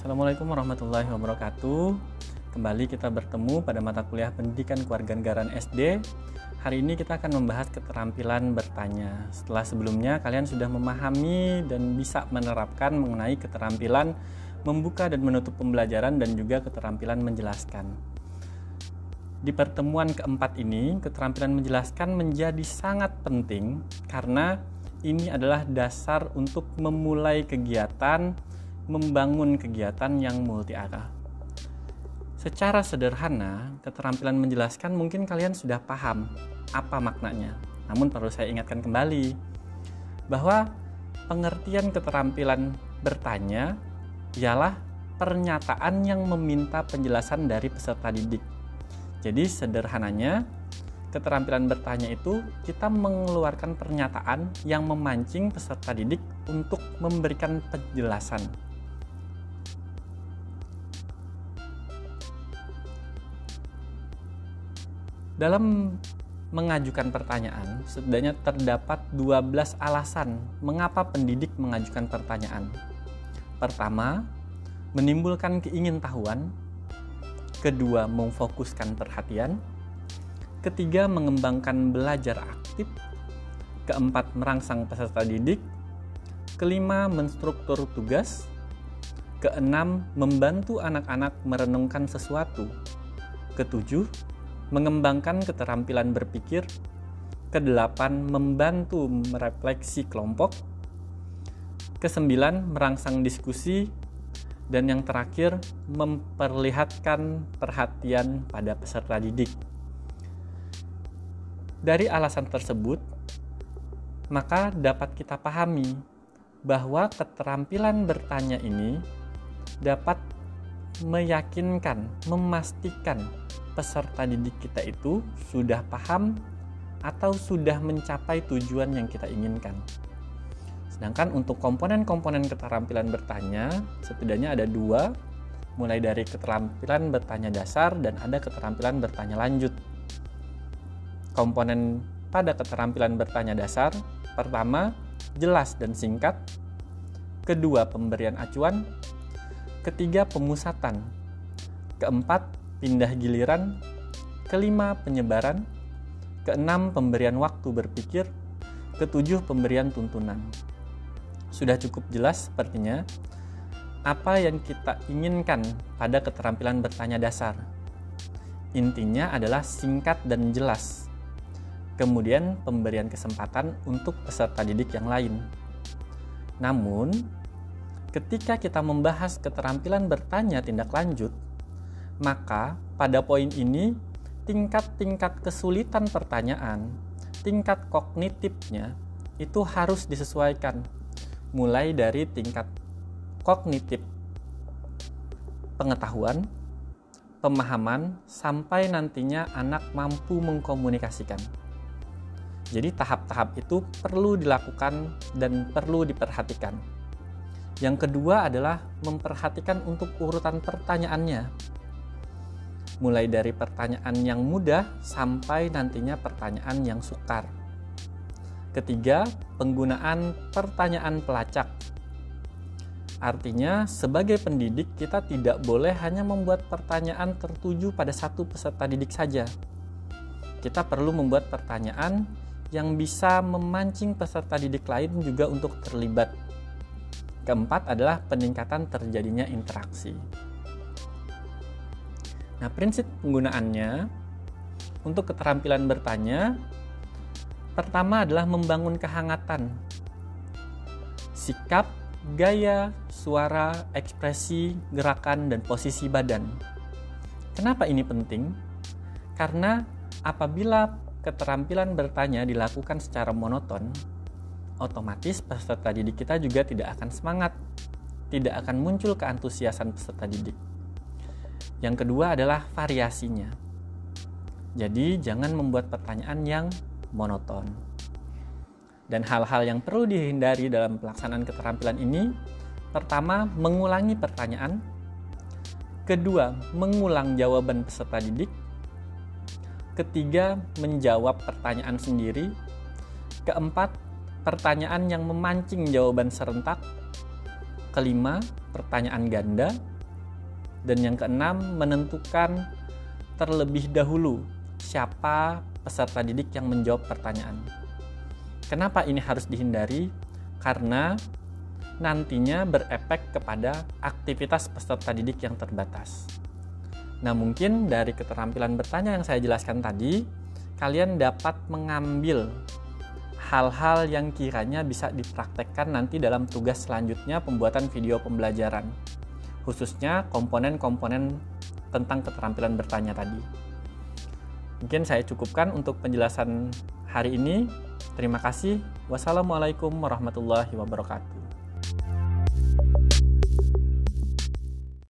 Assalamualaikum warahmatullahi wabarakatuh. Kembali kita bertemu pada mata kuliah Pendidikan Kewarganegaraan SD. Hari ini kita akan membahas keterampilan bertanya. Setelah sebelumnya kalian sudah memahami dan bisa menerapkan mengenai keterampilan membuka dan menutup pembelajaran dan juga keterampilan menjelaskan. Di pertemuan keempat ini, keterampilan menjelaskan menjadi sangat penting karena ini adalah dasar untuk memulai kegiatan membangun kegiatan yang multi arah. Secara sederhana, keterampilan menjelaskan mungkin kalian sudah paham apa maknanya. Namun perlu saya ingatkan kembali bahwa pengertian keterampilan bertanya ialah pernyataan yang meminta penjelasan dari peserta didik. Jadi sederhananya, keterampilan bertanya itu kita mengeluarkan pernyataan yang memancing peserta didik untuk memberikan penjelasan Dalam mengajukan pertanyaan, setidaknya terdapat 12 alasan mengapa pendidik mengajukan pertanyaan. Pertama, menimbulkan keingintahuan. Kedua, memfokuskan perhatian. Ketiga, mengembangkan belajar aktif. Keempat, merangsang peserta didik. Kelima, menstruktur tugas. Keenam, membantu anak-anak merenungkan sesuatu. Ketujuh, mengembangkan keterampilan berpikir, kedelapan membantu merefleksi kelompok, kesembilan merangsang diskusi, dan yang terakhir memperlihatkan perhatian pada peserta didik. Dari alasan tersebut, maka dapat kita pahami bahwa keterampilan bertanya ini dapat meyakinkan, memastikan peserta didik kita itu sudah paham atau sudah mencapai tujuan yang kita inginkan. Sedangkan untuk komponen-komponen keterampilan bertanya, setidaknya ada dua, mulai dari keterampilan bertanya dasar dan ada keterampilan bertanya lanjut. Komponen pada keterampilan bertanya dasar, pertama, jelas dan singkat, kedua, pemberian acuan, ketiga, pemusatan, keempat, pindah giliran, kelima penyebaran, keenam pemberian waktu berpikir, ketujuh pemberian tuntunan. Sudah cukup jelas sepertinya apa yang kita inginkan pada keterampilan bertanya dasar. Intinya adalah singkat dan jelas. Kemudian pemberian kesempatan untuk peserta didik yang lain. Namun, ketika kita membahas keterampilan bertanya tindak lanjut, maka pada poin ini tingkat-tingkat kesulitan pertanyaan, tingkat kognitifnya itu harus disesuaikan mulai dari tingkat kognitif pengetahuan, pemahaman sampai nantinya anak mampu mengkomunikasikan. Jadi tahap-tahap itu perlu dilakukan dan perlu diperhatikan. Yang kedua adalah memperhatikan untuk urutan pertanyaannya mulai dari pertanyaan yang mudah sampai nantinya pertanyaan yang sukar. Ketiga, penggunaan pertanyaan pelacak. Artinya, sebagai pendidik, kita tidak boleh hanya membuat pertanyaan tertuju pada satu peserta didik saja. Kita perlu membuat pertanyaan yang bisa memancing peserta didik lain juga untuk terlibat. Keempat adalah peningkatan terjadinya interaksi. Nah, prinsip penggunaannya untuk keterampilan bertanya pertama adalah membangun kehangatan. Sikap, gaya, suara, ekspresi, gerakan, dan posisi badan. Kenapa ini penting? Karena apabila keterampilan bertanya dilakukan secara monoton, otomatis peserta didik kita juga tidak akan semangat, tidak akan muncul keantusiasan peserta didik. Yang kedua adalah variasinya. Jadi, jangan membuat pertanyaan yang monoton. Dan hal-hal yang perlu dihindari dalam pelaksanaan keterampilan ini, pertama, mengulangi pertanyaan. Kedua, mengulang jawaban peserta didik. Ketiga, menjawab pertanyaan sendiri. Keempat, pertanyaan yang memancing jawaban serentak. Kelima, pertanyaan ganda. Dan yang keenam, menentukan terlebih dahulu siapa peserta didik yang menjawab pertanyaan. Kenapa ini harus dihindari? Karena nantinya berefek kepada aktivitas peserta didik yang terbatas. Nah, mungkin dari keterampilan bertanya yang saya jelaskan tadi, kalian dapat mengambil hal-hal yang kiranya bisa dipraktekkan nanti dalam tugas selanjutnya pembuatan video pembelajaran, khususnya komponen-komponen tentang keterampilan bertanya tadi. Mungkin saya cukupkan untuk penjelasan hari ini. Terima kasih. Wassalamualaikum warahmatullahi wabarakatuh.